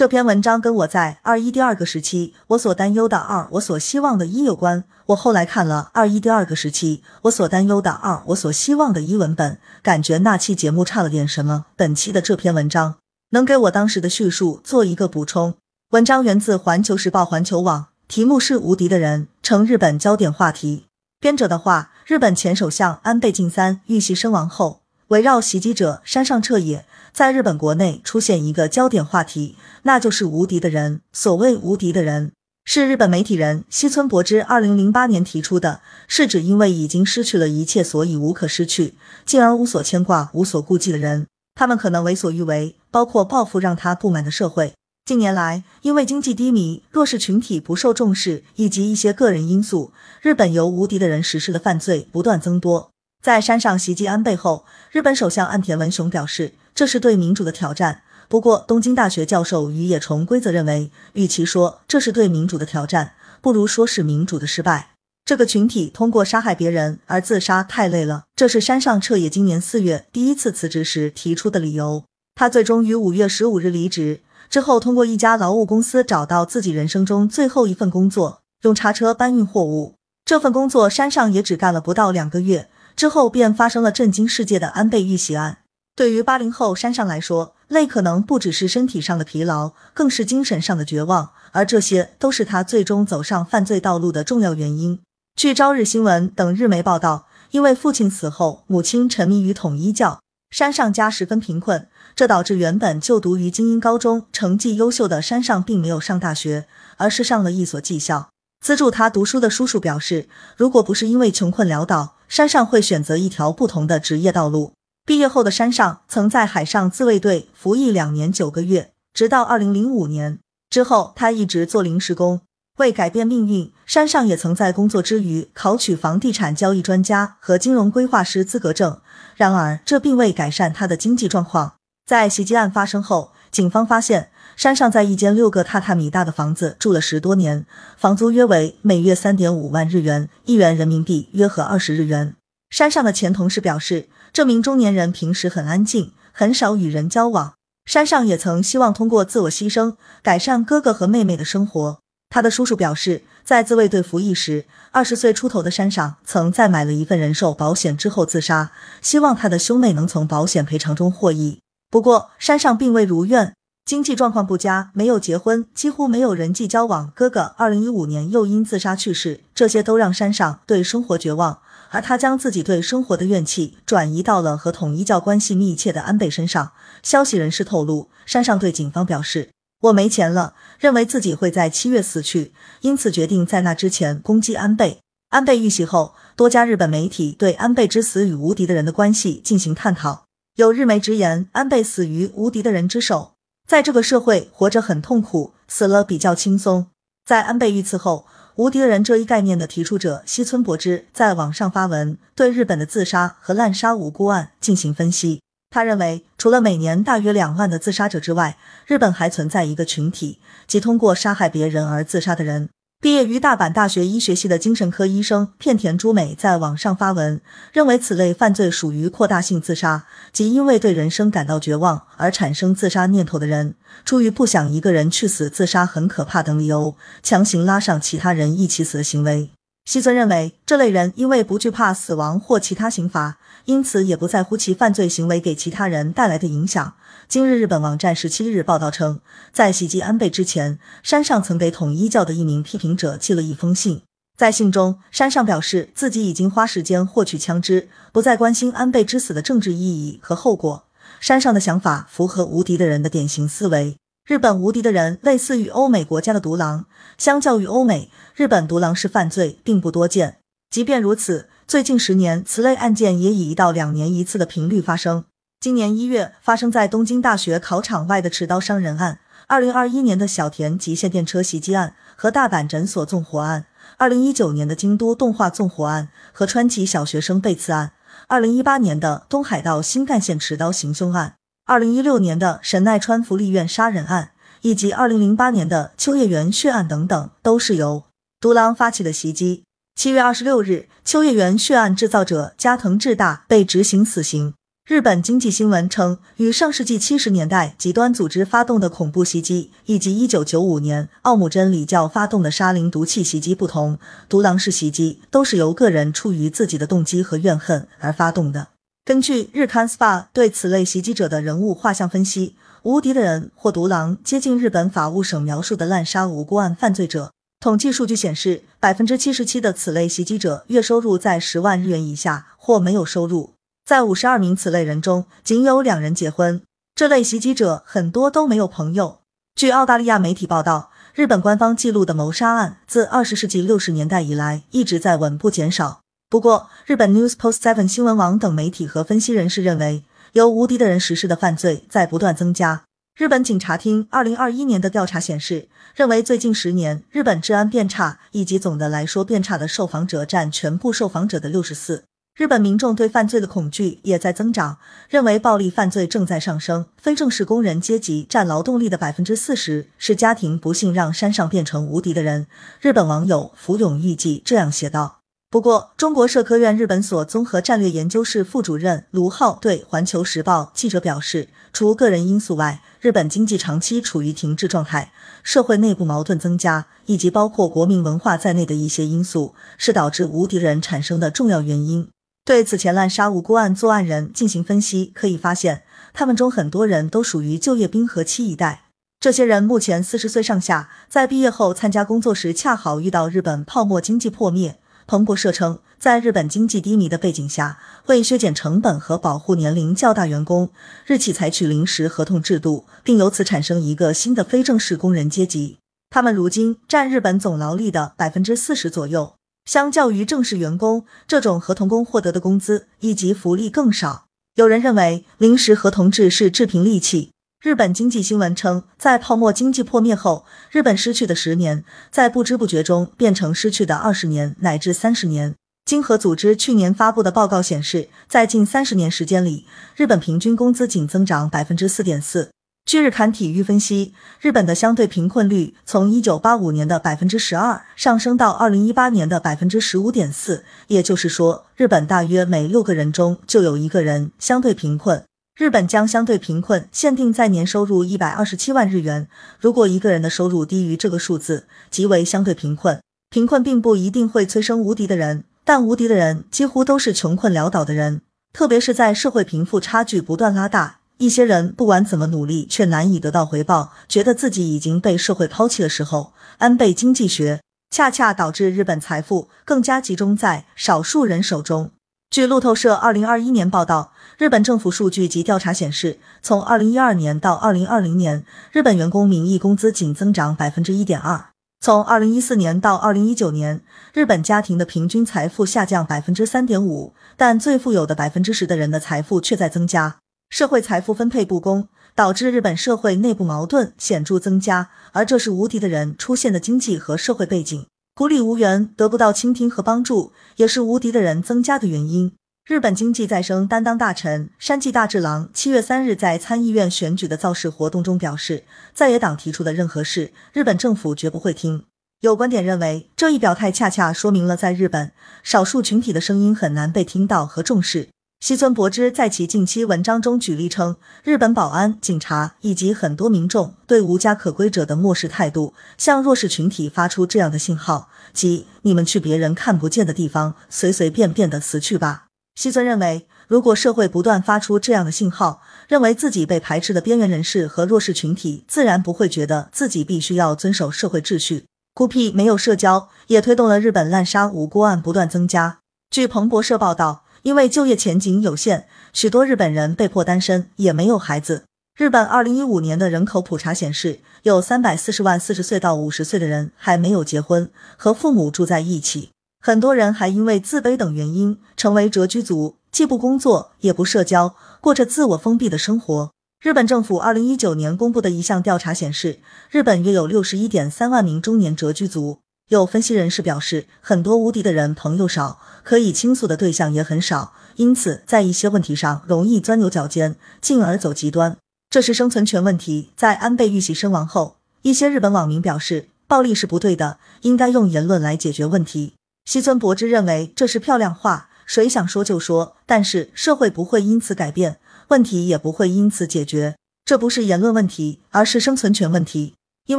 这篇文章跟我在二一第二个时期我所担忧的二我所希望的一有关。我后来看了二一第二个时期我所担忧的二我所希望的一文本，感觉那期节目差了点什么。本期的这篇文章能给我当时的叙述做一个补充。文章源自环球时报环球网，题目是《无敌的人》，成日本焦点话题。编者的话，日本前首相安倍晋三遇袭身亡后，围绕袭击者山上彻也。在日本国内出现一个焦点话题，那就是无敌的人。所谓无敌的人，是日本媒体人西村博之二零零八年提出的，是指因为已经失去了一切，所以无可失去，进而无所牵挂、无所顾忌的人。他们可能为所欲为，包括报复让他不满的社会。近年来，因为经济低迷、弱势群体不受重视以及一些个人因素，日本由无敌的人实施的犯罪不断增多。在山上袭击安倍后，日本首相岸田文雄表示。这是对民主的挑战。不过，东京大学教授于野重规则认为，与其说这是对民主的挑战，不如说是民主的失败。这个群体通过杀害别人而自杀太累了，这是山上彻也今年四月第一次辞职时提出的理由。他最终于五月十五日离职之后，通过一家劳务公司找到自己人生中最后一份工作，用叉车搬运货物。这份工作山上也只干了不到两个月，之后便发生了震惊世界的安倍遇袭案。对于八零后山上来说，累可能不只是身体上的疲劳，更是精神上的绝望，而这些都是他最终走上犯罪道路的重要原因。据朝日新闻等日媒报道，因为父亲死后，母亲沉迷于统一教，山上家十分贫困，这导致原本就读于精英高中、成绩优秀的山上并没有上大学，而是上了一所技校。资助他读书的叔叔表示，如果不是因为穷困潦倒，山上会选择一条不同的职业道路。毕业后的山上曾在海上自卫队服役两年九个月，直到二零零五年之后，他一直做临时工。为改变命运，山上也曾在工作之余考取房地产交易专家和金融规划师资格证。然而，这并未改善他的经济状况。在袭击案发生后，警方发现山上在一间六个榻榻米大的房子住了十多年，房租约为每月三点五万日元，一元人民币约合二十日元。山上的前同事表示。这名中年人平时很安静，很少与人交往。山上也曾希望通过自我牺牲改善哥哥和妹妹的生活。他的叔叔表示，在自卫队服役时，二十岁出头的山上曾在买了一份人寿保险之后自杀，希望他的兄妹能从保险赔偿中获益。不过，山上并未如愿，经济状况不佳，没有结婚，几乎没有人际交往。哥哥二零一五年又因自杀去世，这些都让山上对生活绝望。而他将自己对生活的怨气转移到了和统一教关系密切的安倍身上。消息人士透露，山上对警方表示：“我没钱了，认为自己会在七月死去，因此决定在那之前攻击安倍。”安倍遇袭后，多家日本媒体对安倍之死与无敌的人的关系进行探讨。有日媒直言，安倍死于无敌的人之手。在这个社会，活着很痛苦，死了比较轻松。在安倍遇刺后。无敌人这一概念的提出者西村博之在网上发文，对日本的自杀和滥杀无辜案进行分析。他认为，除了每年大约两万的自杀者之外，日本还存在一个群体，即通过杀害别人而自杀的人。毕业于大阪大学医学系的精神科医生片田朱美在网上发文，认为此类犯罪属于扩大性自杀，即因为对人生感到绝望而产生自杀念头的人，出于不想一个人去死、自杀很可怕等理由，强行拉上其他人一起死的行为。西村认为，这类人因为不惧怕死亡或其他刑罚，因此也不在乎其犯罪行为给其他人带来的影响。今日日本网站十七日报道称，在袭击安倍之前，山上曾给统一教的一名批评者寄了一封信。在信中，山上表示自己已经花时间获取枪支，不再关心安倍之死的政治意义和后果。山上的想法符合无敌的人的典型思维。日本无敌的人类似于欧美国家的独狼，相较于欧美，日本独狼式犯罪并不多见。即便如此，最近十年此类案件也以一到两年一次的频率发生。今年一月发生在东京大学考场外的持刀伤人案，二零二一年的小田急线电车袭击案和大阪诊所纵火案，二零一九年的京都动画纵火案和川崎小学生被刺案，二零一八年的东海道新干线持刀行凶案，二零一六年的神奈川福利院杀人案，以及二零零八年的秋叶原血案等等，都是由独狼发起的袭击。七月二十六日，秋叶原血案制造者加藤智大被执行死刑。日本经济新闻称，与上世纪七十年代极端组织发动的恐怖袭击，以及一九九五年奥姆真理教发动的沙林毒气袭击不同，独狼式袭击都是由个人出于自己的动机和怨恨而发动的。根据日刊 SPA 对此类袭击者的人物画像分析，无敌的人或独狼接近日本法务省描述的滥杀无辜案犯罪者。统计数据显示，百分之七十七的此类袭击者月收入在十万日元以下或没有收入。在五十二名此类人中，仅有两人结婚。这类袭击者很多都没有朋友。据澳大利亚媒体报道，日本官方记录的谋杀案自二十世纪六十年代以来一直在稳步减少。不过，日本 News Post Seven 新闻网等媒体和分析人士认为，由无敌的人实施的犯罪在不断增加。日本警察厅二零二一年的调查显示，认为最近十年日本治安变差，以及总的来说变差的受访者占全部受访者的六十四。日本民众对犯罪的恐惧也在增长，认为暴力犯罪正在上升。非正式工人阶级占劳动力的百分之四十，是家庭不幸让山上变成无敌的人。日本网友福永预计这样写道。不过，中国社科院日本所综合战略研究室副主任卢浩对环球时报记者表示，除个人因素外，日本经济长期处于停滞状态，社会内部矛盾增加，以及包括国民文化在内的一些因素，是导致无敌人产生的重要原因。对此前滥杀无辜案作案人进行分析，可以发现，他们中很多人都属于就业冰河期一代。这些人目前四十岁上下，在毕业后参加工作时，恰好遇到日本泡沫经济破灭。彭博社称，在日本经济低迷的背景下，为削减成本和保护年龄较大员工，日企采取临时合同制度，并由此产生一个新的非正式工人阶级。他们如今占日本总劳力的百分之四十左右。相较于正式员工，这种合同工获得的工资以及福利更少。有人认为临时合同制是制平利器。日本经济新闻称，在泡沫经济破灭后，日本失去的十年，在不知不觉中变成失去的二十年乃至三十年。经合组织去年发布的报告显示，在近三十年时间里，日本平均工资仅增长百分之四点四。据日刊体育分析，日本的相对贫困率从一九八五年的百分之十二上升到二零一八年的百分之十五点四，也就是说，日本大约每六个人中就有一个人相对贫困。日本将相对贫困限定在年收入一百二十七万日元，如果一个人的收入低于这个数字，即为相对贫困。贫困并不一定会催生无敌的人，但无敌的人几乎都是穷困潦倒的人，特别是在社会贫富差距不断拉大。一些人不管怎么努力，却难以得到回报，觉得自己已经被社会抛弃的时候，安倍经济学恰恰导致日本财富更加集中在少数人手中。据路透社二零二一年报道，日本政府数据及调查显示，从二零一二年到二零二零年，日本员工名义工资仅增长百分之一点二；从二零一四年到二零一九年，日本家庭的平均财富下降百分之三点五，但最富有的百分之十的人的财富却在增加。社会财富分配不公，导致日本社会内部矛盾显著增加，而这是无敌的人出现的经济和社会背景。孤立无援，得不到倾听和帮助，也是无敌的人增加的原因。日本经济再生担当大臣山际大治郎七月三日在参议院选举的造势活动中表示，在野党提出的任何事，日本政府绝不会听。有观点认为，这一表态恰恰说明了在日本少数群体的声音很难被听到和重视。西村博之在其近期文章中举例称，日本保安、警察以及很多民众对无家可归者的漠视态度，向弱势群体发出这样的信号，即你们去别人看不见的地方，随随便便的死去吧。西村认为，如果社会不断发出这样的信号，认为自己被排斥的边缘人士和弱势群体，自然不会觉得自己必须要遵守社会秩序。孤僻没有社交，也推动了日本滥杀无辜案不断增加。据彭博社报道。因为就业前景有限，许多日本人被迫单身，也没有孩子。日本二零一五年的人口普查显示，有三百四十万四十岁到五十岁的人还没有结婚，和父母住在一起。很多人还因为自卑等原因成为蛰居族，既不工作也不社交，过着自我封闭的生活。日本政府二零一九年公布的一项调查显示，日本约有六十一点三万名中年蛰居族。有分析人士表示，很多无敌的人朋友少，可以倾诉的对象也很少，因此在一些问题上容易钻牛角尖，进而走极端。这是生存权问题。在安倍遇袭身亡后，一些日本网民表示，暴力是不对的，应该用言论来解决问题。西村博之认为这是漂亮话，谁想说就说，但是社会不会因此改变，问题也不会因此解决。这不是言论问题，而是生存权问题。因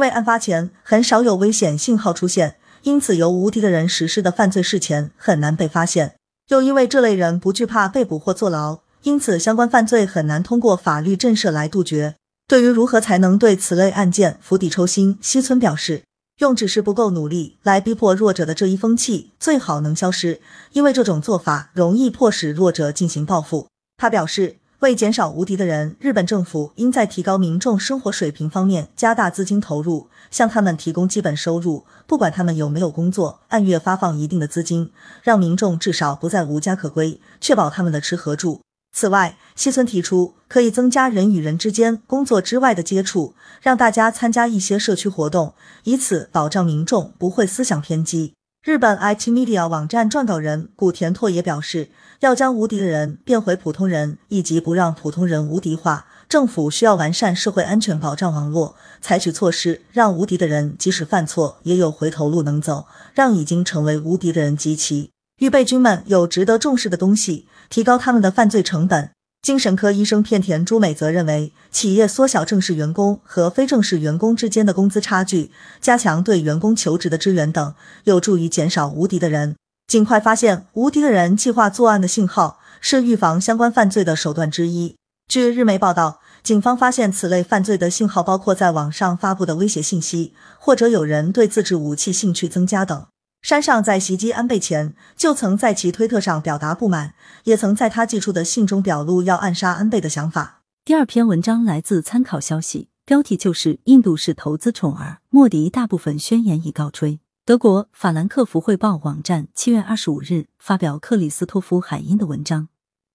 为案发前很少有危险信号出现，因此由无敌的人实施的犯罪事前很难被发现。又因为这类人不惧怕被捕或坐牢，因此相关犯罪很难通过法律震慑来杜绝。对于如何才能对此类案件釜底抽薪，西村表示，用只是不够努力来逼迫弱者的这一风气最好能消失，因为这种做法容易迫使弱者进行报复。他表示，为减少无敌的人，日本政府应在提高民众生活水平方面加大资金投入，向他们提供基本收入，不管他们有没有工作，按月发放一定的资金，让民众至少不再无家可归，确保他们的吃和住。此外，西村提出可以增加人与人之间工作之外的接触，让大家参加一些社区活动，以此保障民众不会思想偏激。日本 IT Media 网站撰稿人古田拓也表示，要将无敌的人变回普通人，以及不让普通人无敌化，政府需要完善社会安全保障网络，采取措施让无敌的人即使犯错也有回头路能走，让已经成为无敌的人集齐。预备军们有值得重视的东西，提高他们的犯罪成本。精神科医生片田朱美则认为，企业缩小正式员工和非正式员工之间的工资差距，加强对员工求职的支援等，有助于减少无敌的人。尽快发现无敌的人计划作案的信号，是预防相关犯罪的手段之一。据日媒报道，警方发现此类犯罪的信号包括在网上发布的威胁信息，或者有人对自制武器兴趣增加等。山上在袭击安倍前，就曾在其推特上表达不满，也曾在他寄出的信中表露要暗杀安倍的想法。第二篇文章来自参考消息，标题就是“印度是投资宠儿，莫迪大部分宣言已告吹”。德国法兰克福汇报网站七月二十五日发表克里斯托夫海因的文章，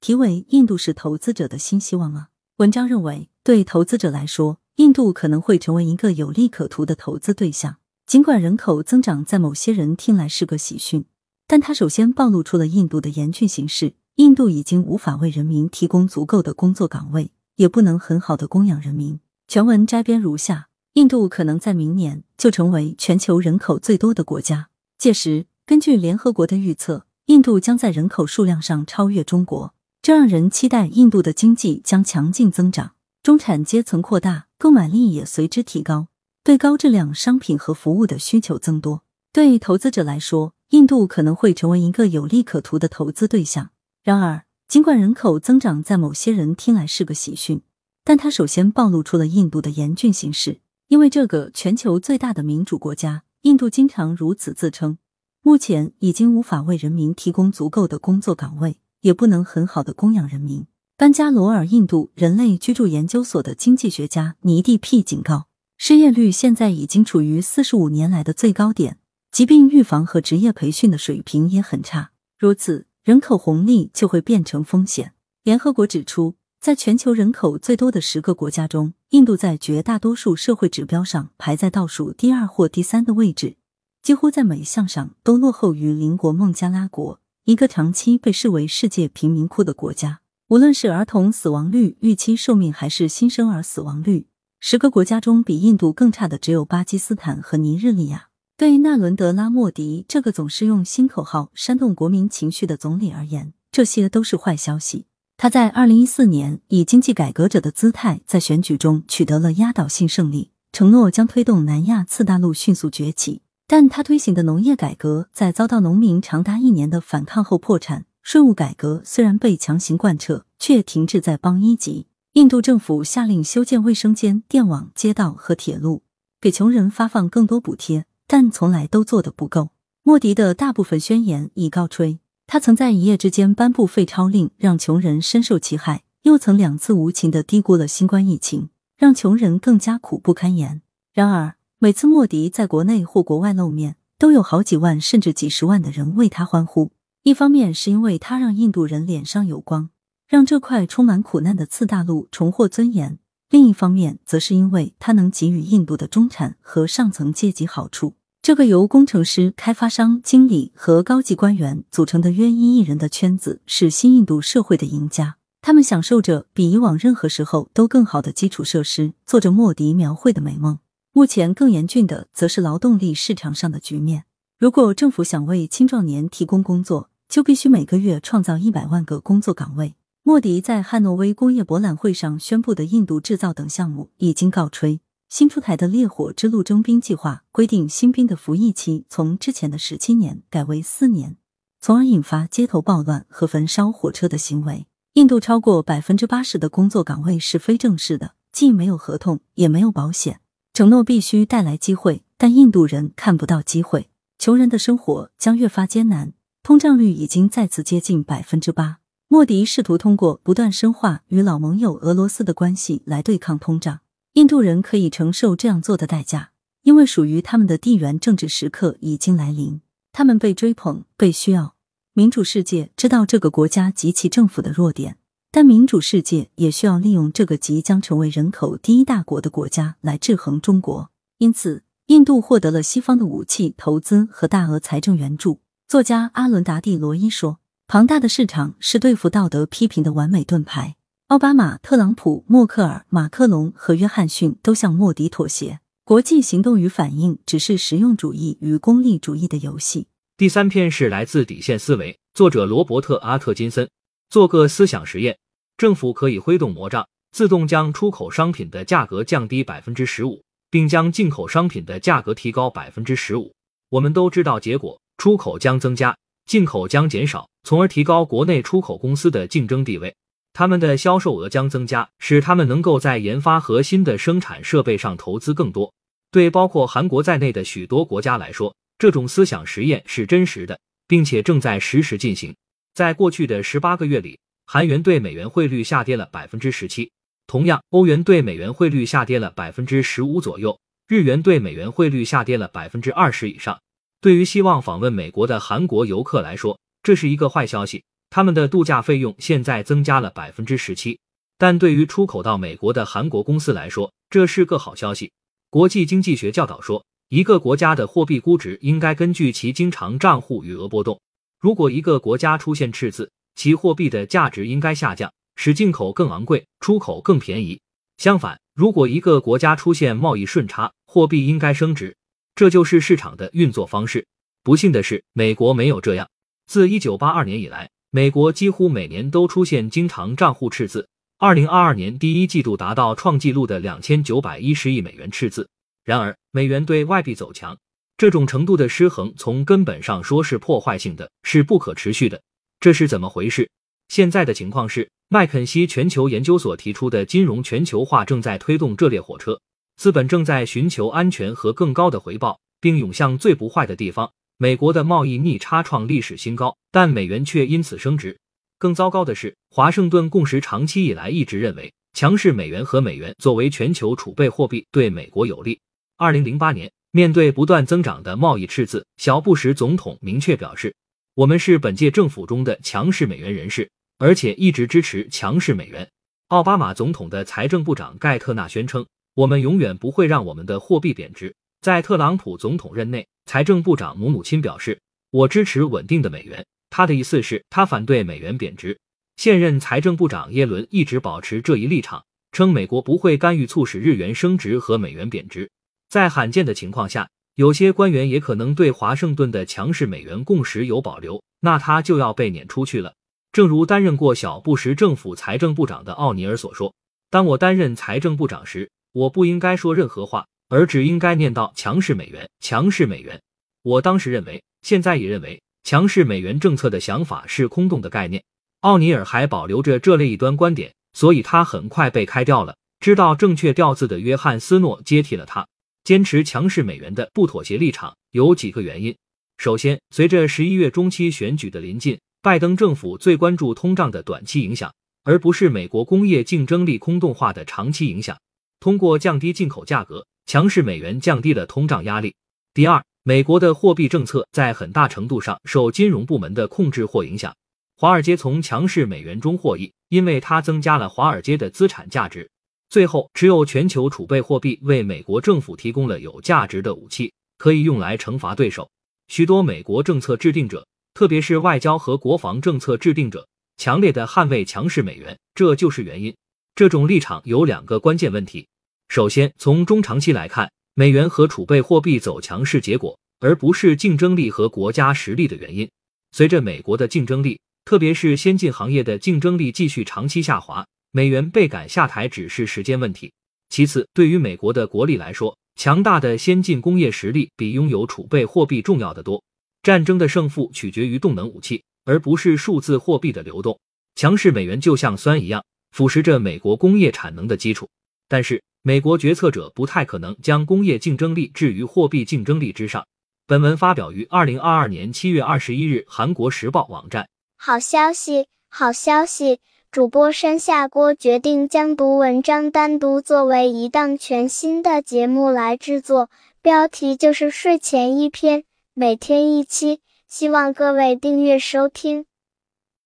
题为《印度是投资者的新希望吗》。文章认为，对投资者来说，印度可能会成为一个有利可图的投资对象。尽管人口增长在某些人听来是个喜讯，但它首先暴露出了印度的严峻形势。印度已经无法为人民提供足够的工作岗位，也不能很好的供养人民。全文摘编如下：印度可能在明年就成为全球人口最多的国家，届时，根据联合国的预测，印度将在人口数量上超越中国，这让人期待印度的经济将强劲增长，中产阶层扩大，购买力也随之提高。对高质量商品和服务的需求增多，对投资者来说，印度可能会成为一个有利可图的投资对象。然而，尽管人口增长在某些人听来是个喜讯，但它首先暴露出了印度的严峻形势。因为这个全球最大的民主国家，印度经常如此自称，目前已经无法为人民提供足够的工作岗位，也不能很好的供养人民。班加罗尔印度人类居住研究所的经济学家尼蒂 P 警告。失业率现在已经处于四十五年来的最高点，疾病预防和职业培训的水平也很差。如此，人口红利就会变成风险。联合国指出，在全球人口最多的十个国家中，印度在绝大多数社会指标上排在倒数第二或第三的位置，几乎在每一项上都落后于邻国孟加拉国，一个长期被视为世界贫民窟的国家。无论是儿童死亡率、预期寿命，还是新生儿死亡率。十个国家中，比印度更差的只有巴基斯坦和尼日利亚。对纳伦德拉·莫迪这个总是用新口号煽动国民情绪的总理而言，这些都是坏消息。他在二零一四年以经济改革者的姿态在选举中取得了压倒性胜利，承诺将推动南亚次大陆迅速崛起。但他推行的农业改革在遭到农民长达一年的反抗后破产。税务改革虽然被强行贯彻，却停滞在邦一级。印度政府下令修建卫生间、电网、街道和铁路，给穷人发放更多补贴，但从来都做得不够。莫迪的大部分宣言已告吹，他曾在一夜之间颁布废钞令，让穷人深受其害；又曾两次无情的低估了新冠疫情，让穷人更加苦不堪言。然而，每次莫迪在国内或国外露面，都有好几万甚至几十万的人为他欢呼。一方面是因为他让印度人脸上有光。让这块充满苦难的次大陆重获尊严。另一方面，则是因为它能给予印度的中产和上层阶级好处。这个由工程师、开发商、经理和高级官员组成的约一亿人的圈子，是新印度社会的赢家。他们享受着比以往任何时候都更好的基础设施，做着莫迪描绘的美梦。目前更严峻的，则是劳动力市场上的局面。如果政府想为青壮年提供工作，就必须每个月创造一百万个工作岗位。莫迪在汉诺威工业博览会上宣布的印度制造等项目已经告吹。新出台的烈火之路征兵计划规定，新兵的服役期从之前的十七年改为四年，从而引发街头暴乱和焚烧火车的行为。印度超过百分之八十的工作岗位是非正式的，既没有合同，也没有保险。承诺必须带来机会，但印度人看不到机会，穷人的生活将越发艰难。通胀率已经再次接近百分之八。莫迪试图通过不断深化与老盟友俄罗斯的关系来对抗通胀。印度人可以承受这样做的代价，因为属于他们的地缘政治时刻已经来临。他们被追捧，被需要。民主世界知道这个国家及其政府的弱点，但民主世界也需要利用这个即将成为人口第一大国的国家来制衡中国。因此，印度获得了西方的武器、投资和大额财政援助。作家阿伦达蒂罗伊说：“庞大的市场是对付道德批评的完美盾牌。”奥巴马、特朗普、默克尔、马克龙和约翰逊都向莫迪妥协。国际行动与反应只是实用主义与功利主义的游戏。第三篇是来自底线思维，作者罗伯特·阿特金森。做个思想实验：政府可以挥动魔杖，自动将出口商品的价格降低百分之十五，并将进口商品的价格提高百分之十五。我们都知道结果：出口将增加，进口将减少，从而提高国内出口公司的竞争地位。他们的销售额将增加，使他们能够在研发核心的生产设备上投资更多。对包括韩国在内的许多国家来说。这种思想实验是真实的，并且正在实时进行。在过去的十八个月里，韩元对美元汇率下跌了百分之十七。同样，欧元对美元汇率下跌了百分之十五左右，日元对美元汇率下跌了百分之二十以上。对于希望访问美国的韩国游客来说，这是一个坏消息，他们的度假费用现在增加了百分之十七。但对于出口到美国的韩国公司来说，这是个好消息。国际经济学教导说。一个国家的货币估值应该根据其经常账户余额波动。如果一个国家出现赤字，其货币的价值应该下降，使进口更昂贵，出口更便宜。相反，如果一个国家出现贸易顺差，货币应该升值。这就是市场的运作方式。不幸的是，美国没有这样。自1982年以来，美国几乎每年都出现经常账户赤字。2022年第一季度达到创纪录的2910亿美元赤字。然而，美元对外币走强，这种程度的失衡，从根本上说是破坏性的，是不可持续的。这是怎么回事？现在的情况是，麦肯锡全球研究所提出的金融全球化正在推动这列火车，资本正在寻求安全和更高的回报，并涌向最不坏的地方。美国的贸易逆差创历史新高，但美元却因此升值。更糟糕的是，华盛顿共识长期以来一直认为，强势美元和美元作为全球储备货币对美国有利。二零零八年，面对不断增长的贸易赤字，小布什总统明确表示：“我们是本届政府中的强势美元人士，而且一直支持强势美元。”奥巴马总统的财政部长盖特纳宣称：“我们永远不会让我们的货币贬值。”在特朗普总统任内，财政部长姆努钦表示：“我支持稳定的美元。”他的意思是，他反对美元贬值。现任财政部长耶伦一直保持这一立场，称美国不会干预促使日元升值和美元贬值。在罕见的情况下，有些官员也可能对华盛顿的强势美元共识有保留，那他就要被撵出去了。正如担任过小布什政府财政部长的奥尼尔所说：“当我担任财政部长时，我不应该说任何话，而只应该念叨强势美元，强势美元。”我当时认为，现在也认为，强势美元政策的想法是空洞的概念。奥尼尔还保留着这类一端观点，所以他很快被开掉了。知道正确调字的约翰斯诺接替了他。坚持强势美元的不妥协立场有几个原因。首先，随着十一月中期选举的临近，拜登政府最关注通胀的短期影响，而不是美国工业竞争力空洞化的长期影响。通过降低进口价格，强势美元降低了通胀压力。第二，美国的货币政策在很大程度上受金融部门的控制或影响。华尔街从强势美元中获益，因为它增加了华尔街的资产价值。最后，只有全球储备货币为美国政府提供了有价值的武器，可以用来惩罚对手。许多美国政策制定者，特别是外交和国防政策制定者，强烈的捍卫强势美元，这就是原因。这种立场有两个关键问题：首先，从中长期来看，美元和储备货币走强是结果，而不是竞争力和国家实力的原因。随着美国的竞争力，特别是先进行业的竞争力继续长期下滑，美元被赶下台只是时间问题。其次，对于美国的国力来说，强大的先进工业实力比拥有储备货币重要的多。战争的胜负取决于动能武器，而不是数字货币的流动。强势美元就像酸一样，腐蚀着美国工业产能的基础。但是，美国决策者不太可能将工业竞争力置于货币竞争力之上。本文发表于二零二二年七月二十一日，韩国时报网站。好消息，好消息！主播山下锅决定将读文章单独作为一档全新的节目来制作，标题就是睡前一篇，每天一期，希望各位订阅收听。